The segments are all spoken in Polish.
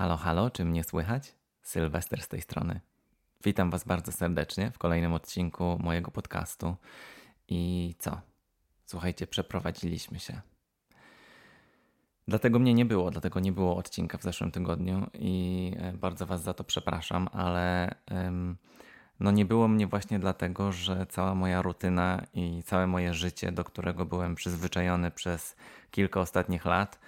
Halo, halo, czy mnie słychać? Sylwester z tej strony. Witam Was bardzo serdecznie w kolejnym odcinku mojego podcastu. I co? Słuchajcie, przeprowadziliśmy się. Dlatego mnie nie było, dlatego nie było odcinka w zeszłym tygodniu i e, bardzo Was za to przepraszam, ale no nie było mnie właśnie dlatego, że cała moja rutyna i całe moje życie, do którego byłem przyzwyczajony przez kilka ostatnich lat,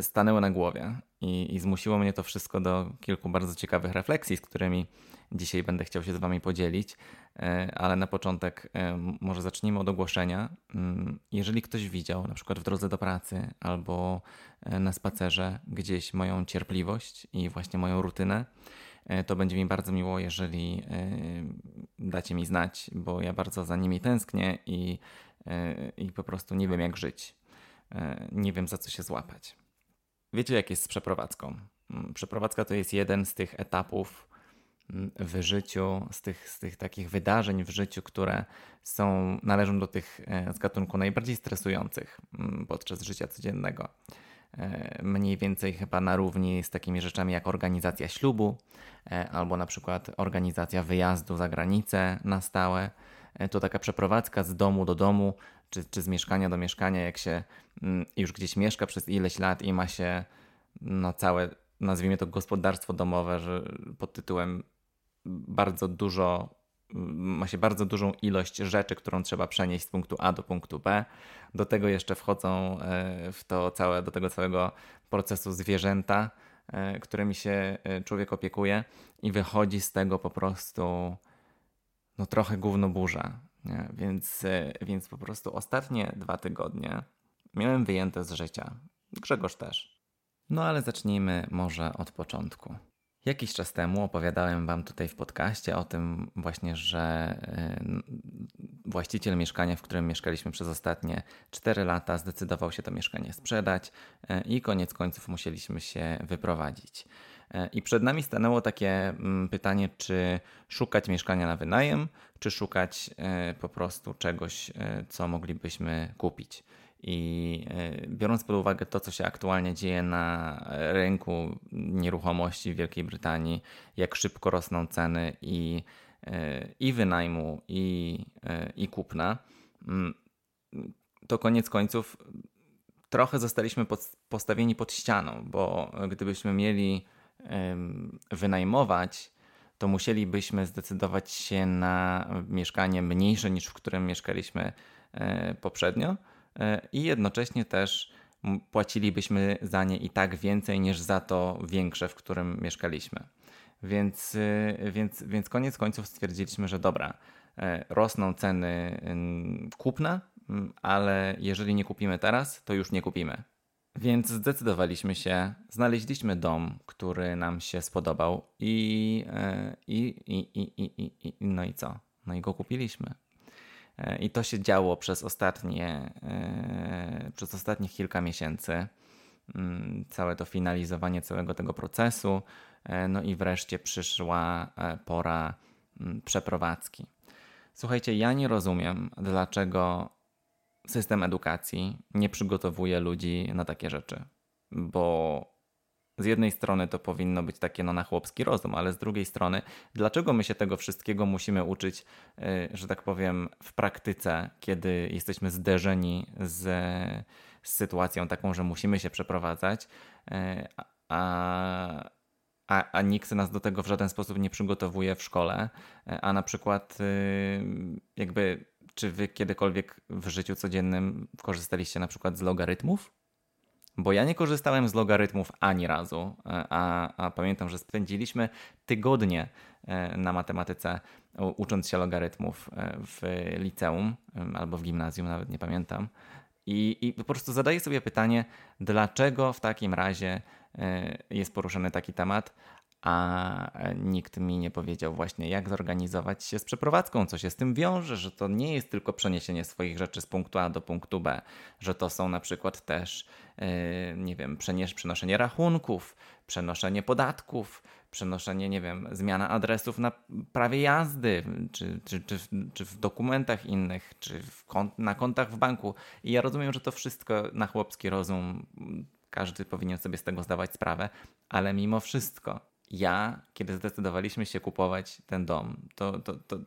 stanęły na głowie i, i zmusiło mnie to wszystko do kilku bardzo ciekawych refleksji, z którymi dzisiaj będę chciał się z Wami podzielić. E, ale na początek e, może zacznijmy od ogłoszenia. Mm, jeżeli ktoś widział, na przykład w drodze do pracy albo e, na spacerze, gdzieś moją cierpliwość i właśnie moją rutynę, to będzie mi bardzo miło, jeżeli dacie mi znać, bo ja bardzo za nimi tęsknię i, i po prostu nie wiem, jak żyć. Nie wiem, za co się złapać. Wiecie, jak jest z przeprowadzką? Mm, przeprowadzka to jest jeden z tych etapów mm, w życiu, z tych, z tych takich wydarzeń w życiu, które są, należą do tych e, z gatunku najbardziej stresujących mm, podczas życia codziennego. E, mniej więcej chyba na równi z takimi rzeczami jak organizacja ślubu, e, albo na przykład organizacja wyjazdu za granicę na stałe. To taka przeprowadzka z domu do domu czy, czy z mieszkania do mieszkania, jak się mm, już gdzieś mieszka przez ileś lat i ma się no, całe, nazwijmy to gospodarstwo domowe, że pod tytułem bardzo dużo, ma się bardzo dużą ilość rzeczy, którą trzeba przenieść z punktu A do punktu B. Do tego jeszcze wchodzą e, w to całe, do tego całego procesu zwierzęta, e, którymi się e, człowiek opiekuje i wychodzi z tego po prostu no trochę gówno burza. Więc, e, więc po prostu ostatnie dwa tygodnie miałem wyjęte z życia. Grzegorz też. No ale zacznijmy może od początku. Jakiś czas temu opowiadałem Wam tutaj w podcaście o tym właśnie, że e, właściciel mieszkania, w którym mieszkaliśmy przez ostatnie 4 lata, zdecydował się to mieszkanie sprzedać e, i koniec końców musieliśmy się wyprowadzić. E, I przed nami stanęło takie mm, pytanie, czy szukać mieszkania na wynajem, czy szukać e, po prostu czegoś, e, co moglibyśmy kupić. I biorąc pod uwagę to, co się aktualnie dzieje na rynku nieruchomości w Wielkiej Brytanii, jak szybko rosną ceny i, i wynajmu, i, i kupna, mm, to koniec końców trochę zostaliśmy pod, postawieni pod ścianą, bo gdybyśmy mieli wynajmować, to musielibyśmy zdecydować się na mieszkanie mniejsze niż w którym mieszkaliśmy e, poprzednio e, i jednocześnie też płacilibyśmy za nie i tak więcej niż za to większe, w którym mieszkaliśmy. Więc, e, więc, więc koniec końców stwierdziliśmy, że dobra, rosną ceny kupna, ale jeżeli nie kupimy teraz, to już nie kupimy. Więc zdecydowaliśmy się, znaleźliśmy dom, który nam się spodobał i, i, i, i, i, i no i co? No i go kupiliśmy. I to się działo przez ostatnie, przez ostatnich kilka miesięcy. Całe to finalizowanie całego tego procesu. No i wreszcie przyszła pora przeprowadzki. Słuchajcie, ja nie rozumiem, dlaczego system edukacji nie przygotowuje ludzi na takie rzeczy, bo z jednej strony to powinno być takie no na chłopski rozum, ale z drugiej strony, dlaczego my się tego wszystkiego musimy uczyć, y, że tak powiem, w praktyce, kiedy jesteśmy zderzeni z, z sytuacją taką, że musimy się przeprowadzać, y, a, a, a nikt nas do tego w żaden sposób nie przygotowuje w szkole, a na przykład y, jakby czy wy kiedykolwiek w życiu codziennym korzystaliście na przykład z logarytmów? Bo ja nie korzystałem z logarytmów ani razu, a, a pamiętam, że spędziliśmy tygodnie e, na matematyce ucząc się logarytmów e, w liceum albo w gimnazjum, nawet nie pamiętam. I, I po prostu zadaję sobie pytanie, dlaczego w takim razie e, jest poruszany taki temat, a nikt mi nie powiedział właśnie, jak zorganizować się z przeprowadzką, co się z tym wiąże, że to nie jest tylko przeniesienie swoich rzeczy z punktu A do punktu B, że to są na przykład też, yy, nie wiem, przenoszenie rachunków, przenoszenie podatków, przenoszenie, nie wiem, zmiana adresów na prawie jazdy, czy, czy, czy, w, czy w dokumentach innych, czy kont na kontach w banku. I ja rozumiem, że to wszystko na chłopski rozum każdy powinien sobie z tego zdawać sprawę, ale mimo wszystko, ja, kiedy zdecydowaliśmy się kupować ten dom, to, to, to,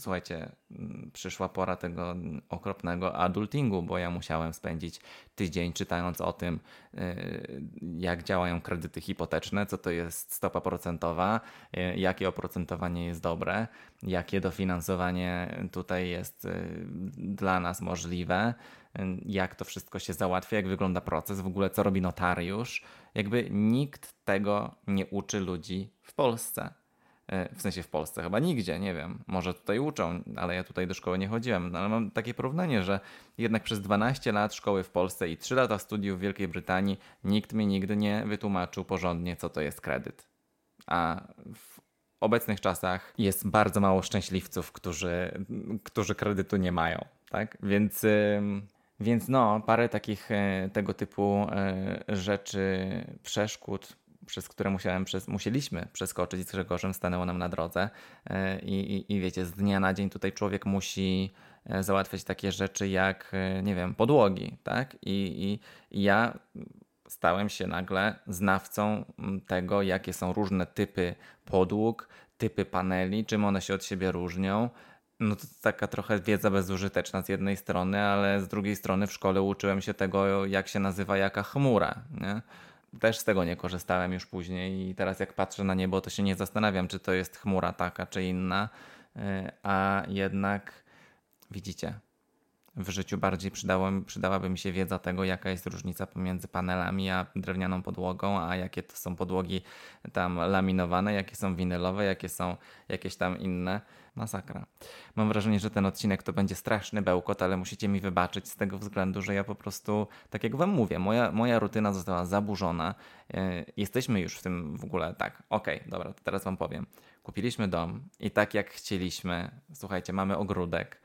słuchajcie, mm, przyszła pora tego okropnego adultingu, bo ja musiałem spędzić tydzień czytając o tym, y, jak działają kredyty hipoteczne, co to jest stopa procentowa, y, jakie oprocentowanie jest dobre, jakie dofinansowanie tutaj jest y, dla nas możliwe, jak to wszystko się załatwia, jak wygląda proces, w ogóle co robi notariusz. Jakby nikt tego nie uczy ludzi w Polsce. E, w sensie w Polsce chyba nigdzie, nie wiem. Może tutaj uczą, ale ja tutaj do szkoły nie chodziłem. No, ale mam takie porównanie, że jednak przez 12 lat szkoły w Polsce i 3 lata studiów w Wielkiej Brytanii nikt mi nigdy nie wytłumaczył porządnie, co to jest kredyt. A w obecnych czasach jest bardzo mało szczęśliwców, którzy, którzy kredytu nie mają. Tak? Więc, więc no, parę takich e, tego typu e, rzeczy, przeszkód przez które musiałem, musieliśmy przeskoczyć z Grzegorzem, stanęło nam na drodze. E, I, i, I wiecie, z dnia na dzień tutaj człowiek musi załatwiać takie rzeczy jak, nie wiem, podłogi, tak? I, i ja stałem się nagle znawcą tego, jakie są różne typy podłóg, typy paneli, czym one się od siebie różnią. No to taka trochę wiedza bezużyteczna z jednej strony, ale z drugiej strony w szkole uczyłem się tego, jak się nazywa jaka chmura. Nie? też z tego nie korzystałem już później i teraz jak patrzę na niebo, to się nie zastanawiam, czy to jest chmura taka, czy inna, e, a jednak widzicie, w życiu bardziej przydałaby mi się wiedza tego, jaka jest różnica pomiędzy panelami a drewnianą podłogą, a jakie to są podłogi tam laminowane, jakie są winylowe, jakie są jakieś tam inne. Masakra. Mam wrażenie, że ten odcinek to będzie straszny bełkot, ale musicie mi wybaczyć z tego względu, że ja po prostu, tak jak wam mówię, moja, moja rutyna została zaburzona. E, jesteśmy już w tym w ogóle tak. Okej, okay, dobra, to teraz wam powiem. Kupiliśmy dom i tak jak chcieliśmy, słuchajcie, mamy ogródek,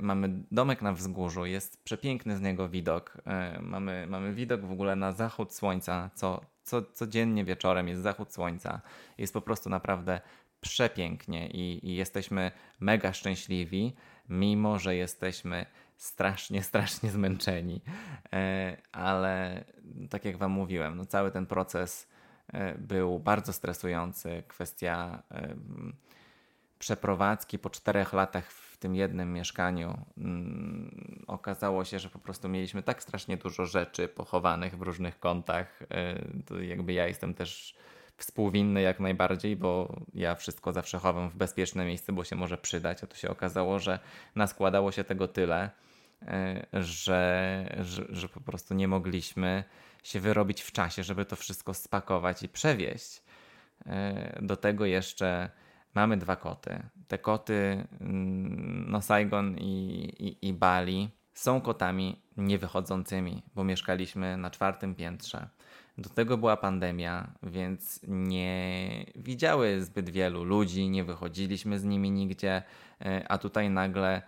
mamy domek na wzgórzu, jest przepiękny z niego widok. E, mamy, mamy widok w ogóle na zachód słońca, co, co codziennie wieczorem jest zachód słońca. Jest po prostu naprawdę przepięknie i, i jesteśmy mega szczęśliwi, mimo że jesteśmy strasznie, strasznie zmęczeni. E, ale tak jak Wam mówiłem, no cały ten proces e, był bardzo stresujący. Kwestia e, przeprowadzki po czterech latach w tym jednym mieszkaniu. Mm, okazało się, że po prostu mieliśmy tak strasznie dużo rzeczy pochowanych w różnych kątach. To jakby ja jestem też współwinny jak najbardziej, bo ja wszystko zawsze chowam w bezpieczne miejsce, bo się może przydać, a tu się okazało, że naskładało się tego tyle, e, że, że, że po prostu nie mogliśmy się wyrobić w czasie, żeby to wszystko spakować i przewieźć. E, do tego jeszcze mamy dwa koty. Te koty, mm, no Saigon i, i, i Bali, są kotami niewychodzącymi, bo mieszkaliśmy na czwartym piętrze. Do tego była pandemia, więc nie widziały zbyt wielu ludzi, nie wychodziliśmy z nimi nigdzie, e, a tutaj nagle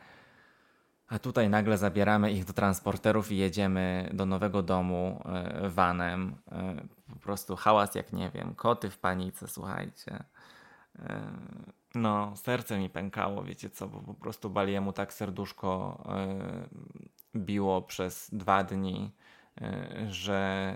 a tutaj nagle zabieramy ich do transporterów i jedziemy do nowego domu e, vanem. E, po prostu hałas jak nie wiem, koty w panice, słuchajcie. No, serce mi pękało, wiecie co, bo po prostu Baliemu tak serduszko biło przez dwa dni E, że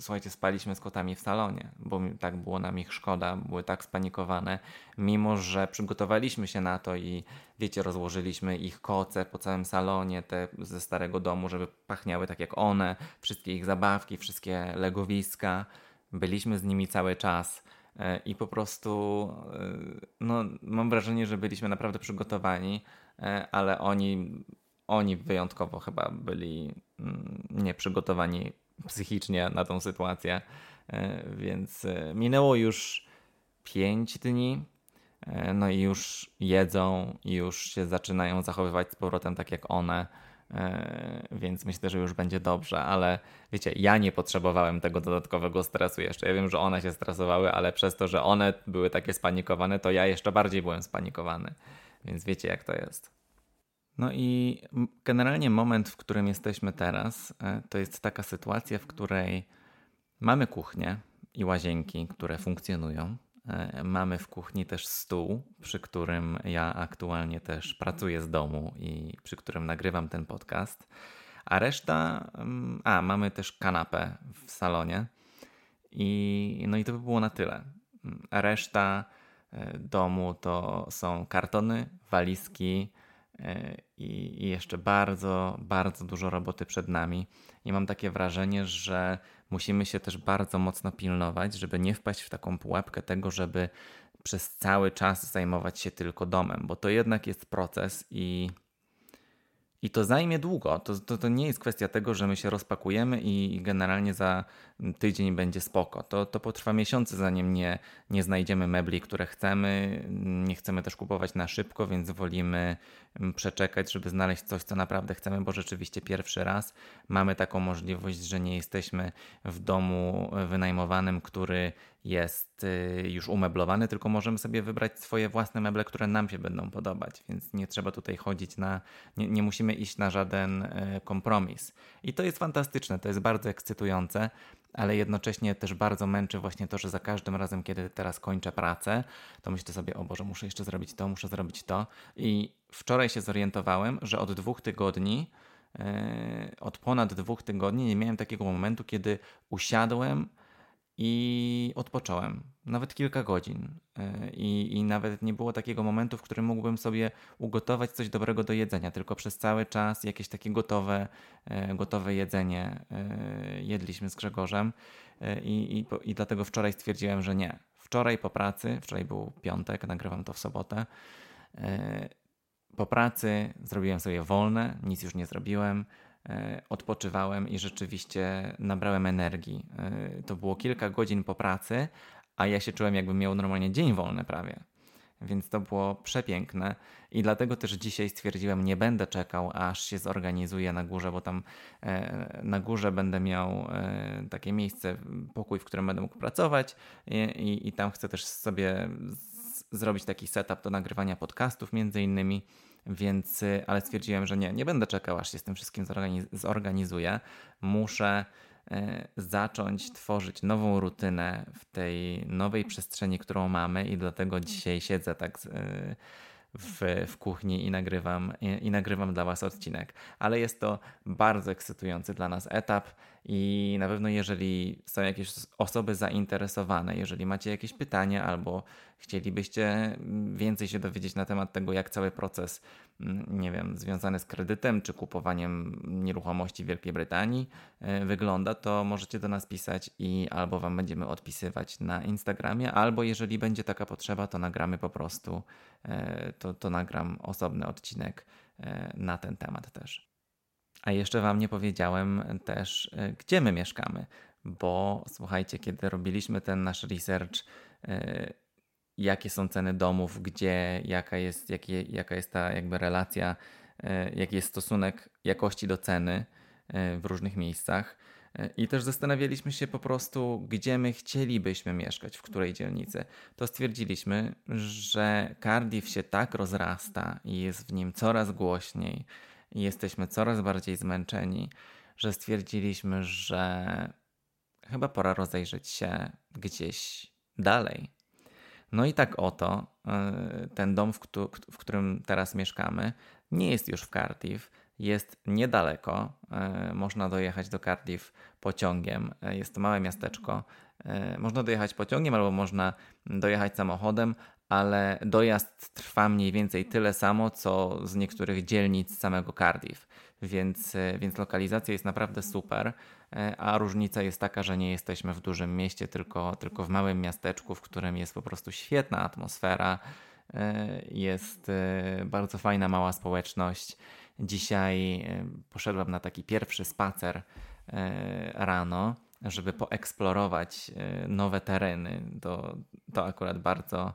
słuchajcie, spaliśmy z kotami w salonie, bo tak było nam ich szkoda, były tak spanikowane, mimo że przygotowaliśmy się na to i wiecie, rozłożyliśmy ich koce po całym salonie, te ze starego domu, żeby pachniały tak jak one, wszystkie ich zabawki, wszystkie legowiska. Byliśmy z nimi cały czas e, i po prostu e, no, mam wrażenie, że byliśmy naprawdę przygotowani, ale oni oni wyjątkowo chyba byli mm, nieprzygotowani psychicznie na tą sytuację. E, więc e, minęło już 5 dni. E, no i już jedzą, już się zaczynają zachowywać z powrotem tak jak one, więc myślę, że już będzie dobrze, ale wiecie, ja nie potrzebowałem tego dodatkowego stresu jeszcze. Ja wiem, że one się stresowały, ale przez to, że one były takie spanikowane, to ja jeszcze bardziej byłem spanikowany. Więc wiecie, jak to jest. No i generalnie moment, w którym jesteśmy teraz, e, to jest taka sytuacja, w której mamy kuchnię i łazienki, które funkcjonują. E, mamy w kuchni też stół, przy którym ja aktualnie też pracuję z domu i przy którym nagrywam ten podcast. A reszta, mm, a mamy też kanapę w salonie. I, no i to by było na tyle. A reszta e, domu to są kartony, walizki e, i jeszcze bardzo, bardzo dużo roboty przed nami. I mam takie wrażenie, że musimy się też bardzo mocno pilnować, żeby nie wpaść w taką pułapkę tego, żeby przez cały czas zajmować się tylko domem, bo to jednak jest proces i i to zajmie długo. To, to, to, nie jest kwestia tego, że my się rozpakujemy i generalnie za tydzień będzie spoko. To, to potrwa miesiące, zanim nie, nie znajdziemy mebli, które chcemy. Nie chcemy też kupować na szybko, więc wolimy mm, przeczekać, żeby znaleźć coś, co naprawdę chcemy, bo rzeczywiście pierwszy raz mamy taką możliwość, że nie jesteśmy w domu wynajmowanym, który jest y, już umeblowany, tylko możemy sobie wybrać swoje własne meble, które nam się będą podobać, więc nie trzeba tutaj chodzić na, nie, nie musimy iść na żaden y, kompromis. I to jest fantastyczne, to jest bardzo ekscytujące, ale jednocześnie też bardzo męczy właśnie to, że za każdym razem, kiedy teraz kończę pracę, to myślę sobie, o Boże, muszę jeszcze zrobić to, muszę zrobić to. I wczoraj się zorientowałem, że od dwóch tygodni y, od ponad dwóch tygodni nie miałem takiego momentu, kiedy usiadłem i odpocząłem. Nawet kilka godzin. E, I, I nawet nie było takiego momentu, w którym mógłbym sobie ugotować coś dobrego do jedzenia, tylko przez cały czas jakieś takie gotowe, e, gotowe jedzenie e, jedliśmy z Grzegorzem. I, i, I dlatego wczoraj stwierdziłem, że nie. Wczoraj po pracy, wczoraj był piątek, nagrywam to w sobotę. Po pracy zrobiłem sobie wolne, nic już nie zrobiłem odpoczywałem i rzeczywiście nabrałem energii. E, to było kilka godzin po pracy, a ja się czułem, jakbym miał normalnie dzień wolny prawie. Więc to było przepiękne i dlatego też dzisiaj stwierdziłem, nie będę czekał, aż się zorganizuję na górze, bo tam e, na górze będę miał takie miejsce, pokój, w którym będę mógł pracować i, i, i tam chcę też sobie zrobić taki setup do nagrywania podcastów między innymi. Więc, y, ale stwierdziłem, że nie, nie będę czekał, aż się z tym wszystkim zorganizuję. Muszę y, zacząć tworzyć nową rutynę w tej nowej przestrzeni, którą mamy, i dlatego dzisiaj siedzę tak y, w, w kuchni i nagrywam, i, i, nagrywam dla Was odcinek. Ale jest to bardzo ekscytujący dla nas etap i na pewno jeżeli są jakieś osoby zainteresowane, jeżeli macie jakieś pytania albo chcielibyście więcej się dowiedzieć na temat tego, jak cały proces, mm, nie wiem, związany z kredytem czy kupowaniem nieruchomości w Wielkiej Brytanii e, wygląda, to możecie do nas pisać i albo Wam będziemy odpisywać na Instagramie, albo jeżeli będzie taka potrzeba, to nagramy po prostu, e, to, to nagram osobny odcinek e, na ten temat też. A jeszcze Wam nie powiedziałem też, gdzie my mieszkamy, bo słuchajcie, kiedy robiliśmy ten nasz research, jakie są ceny domów, gdzie, jaka jest, jaka jest ta jakby relacja, e, jaki jest stosunek jakości do ceny w różnych miejscach. I też zastanawialiśmy się po prostu, gdzie my chcielibyśmy mieszkać, w której dzielnicy. To stwierdziliśmy, że Cardiff się tak rozrasta i jest w nim coraz głośniej, i jesteśmy coraz bardziej zmęczeni, że stwierdziliśmy, że chyba pora rozejrzeć się gdzieś dalej. No i tak oto y, ten dom, w, którym teraz mieszkamy, nie jest już w Cardiff, jest niedaleko. Y, można dojechać do Cardiff pociągiem. Y, jest to małe miasteczko. Można dojechać pociągiem albo można dojechać samochodem, ale dojazd trwa mniej więcej tyle samo, co z niektórych dzielnic samego Cardiff. Więc, e, więc lokalizacja jest naprawdę super, e, a różnica jest taka, że nie jesteśmy w dużym mieście, tylko, tylko w małym miasteczku, w którym jest po prostu świetna atmosfera. E, jest bardzo fajna mała społeczność. Dzisiaj poszedłem na taki pierwszy spacer rano, żeby poeksplorować nowe tereny. To, to akurat bardzo,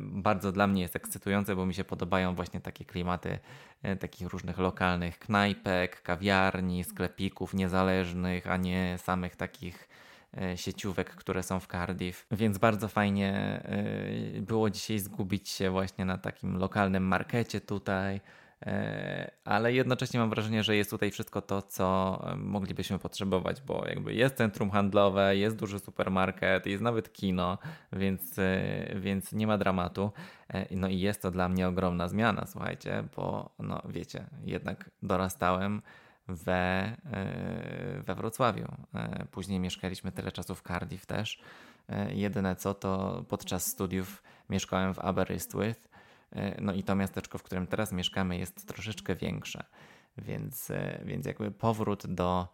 bardzo dla mnie jest ekscytujące, bo mi się podobają właśnie takie klimaty e, takich różnych lokalnych knajpek, kawiarni, sklepików niezależnych, a nie samych takich e, sieciówek, które są w Cardiff. Więc bardzo fajnie było dzisiaj zgubić się właśnie na takim lokalnym markecie tutaj E, ale jednocześnie mam wrażenie, że jest tutaj wszystko to, co moglibyśmy potrzebować, bo jakby jest centrum handlowe, jest duży supermarket, jest nawet kino, więc, e, więc nie ma dramatu. E, no i jest to dla mnie ogromna zmiana, słuchajcie, bo no wiecie, jednak dorastałem we, we Wrocławiu. Później mieszkaliśmy tyle czasu w Cardiff też. Jedyne co to podczas studiów mieszkałem w Aberystwyth. No i to miasteczko, w którym teraz mieszkamy, jest troszeczkę większe. Więc, więc jakby powrót do,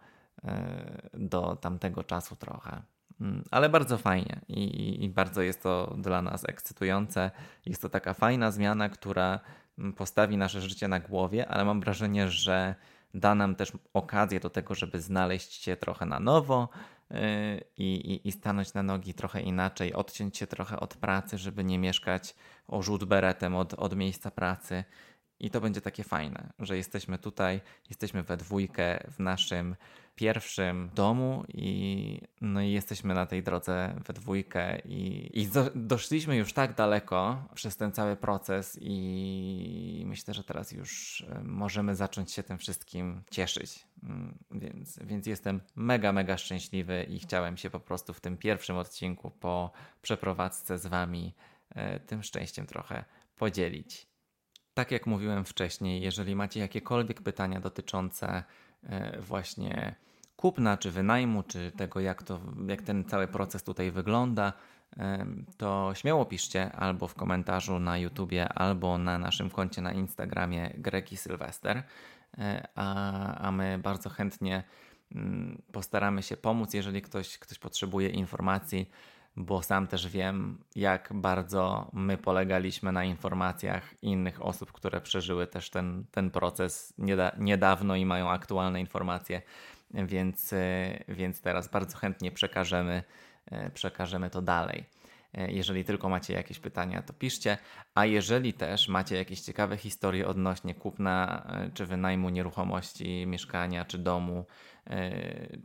do tamtego czasu trochę. Mm, ale bardzo fajnie i, i, bardzo jest to dla nas ekscytujące. Jest to taka fajna zmiana, która mm, postawi nasze życie na głowie, ale mam wrażenie, że da nam też okazję do tego, żeby znaleźć się trochę na nowo yy, i, i stanąć na nogi trochę inaczej, odciąć się trochę od pracy, żeby nie mieszkać o rzut beretem od, od miejsca pracy. I to będzie takie fajne, że jesteśmy tutaj, jesteśmy we dwójkę w naszym pierwszym domu i, no i jesteśmy na tej drodze we dwójkę i, i do, doszliśmy już tak daleko przez ten cały proces i myślę, że teraz już e, możemy zacząć się tym wszystkim cieszyć. Mm, więc, więc jestem mega, mega szczęśliwy i chciałem się po prostu w tym pierwszym odcinku po przeprowadzce z Wami e, tym szczęściem trochę podzielić. Tak jak mówiłem wcześniej, jeżeli macie jakiekolwiek pytania dotyczące właśnie kupna, czy wynajmu, czy tego, jak, to, jak ten cały proces tutaj wygląda, e, to śmiało piszcie albo w komentarzu na YouTubie, albo na naszym koncie na Instagramie Greki Sylwester, e, a, a my bardzo chętnie mm, postaramy się pomóc, jeżeli ktoś, ktoś potrzebuje informacji bo sam też wiem, jak bardzo my polegaliśmy na informacjach innych osób, które przeżyły też ten, ten proces niedawno i mają aktualne informacje, więc, e, więc teraz bardzo chętnie przekażemy, e, przekażemy to dalej. E, jeżeli tylko macie jakieś pytania, to piszcie. A jeżeli też macie jakieś ciekawe historie odnośnie kupna czy wynajmu nieruchomości, mieszkania czy domu,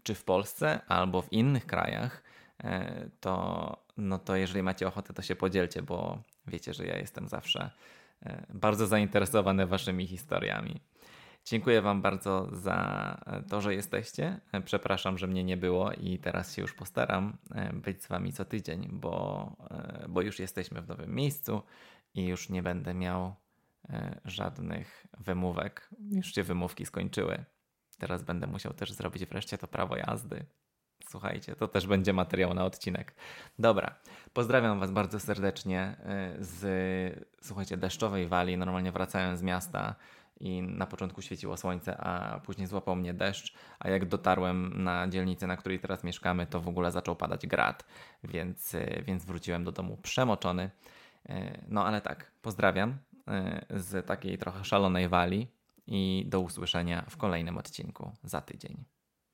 czy w Polsce albo w innych krajach, to, no to jeżeli macie ochotę, to się podzielcie, bo wiecie, że ja jestem zawsze e, bardzo zainteresowany Waszymi historiami. Dziękuję Wam bardzo za to, że jesteście. E, przepraszam, że mnie nie było i teraz się już postaram być z Wami co tydzień, bo, bo już jesteśmy w nowym miejscu i już nie będę miał żadnych wymówek. Już się wymówki skończyły. Teraz będę musiał też zrobić wreszcie to prawo jazdy. Słuchajcie, to też będzie materiał na odcinek. Dobra, pozdrawiam Was bardzo serdecznie y, z, słuchajcie, deszczowej wali. Normalnie wracałem z miasta i na początku świeciło słońce, a później złapał mnie deszcz, a jak dotarłem na dzielnicę, na której teraz mieszkamy, to w ogóle zaczął padać grad, więc, y, więc wróciłem do domu przemoczony. Y, no ale tak, pozdrawiam z takiej trochę szalonej wali i do usłyszenia w kolejnym odcinku za tydzień.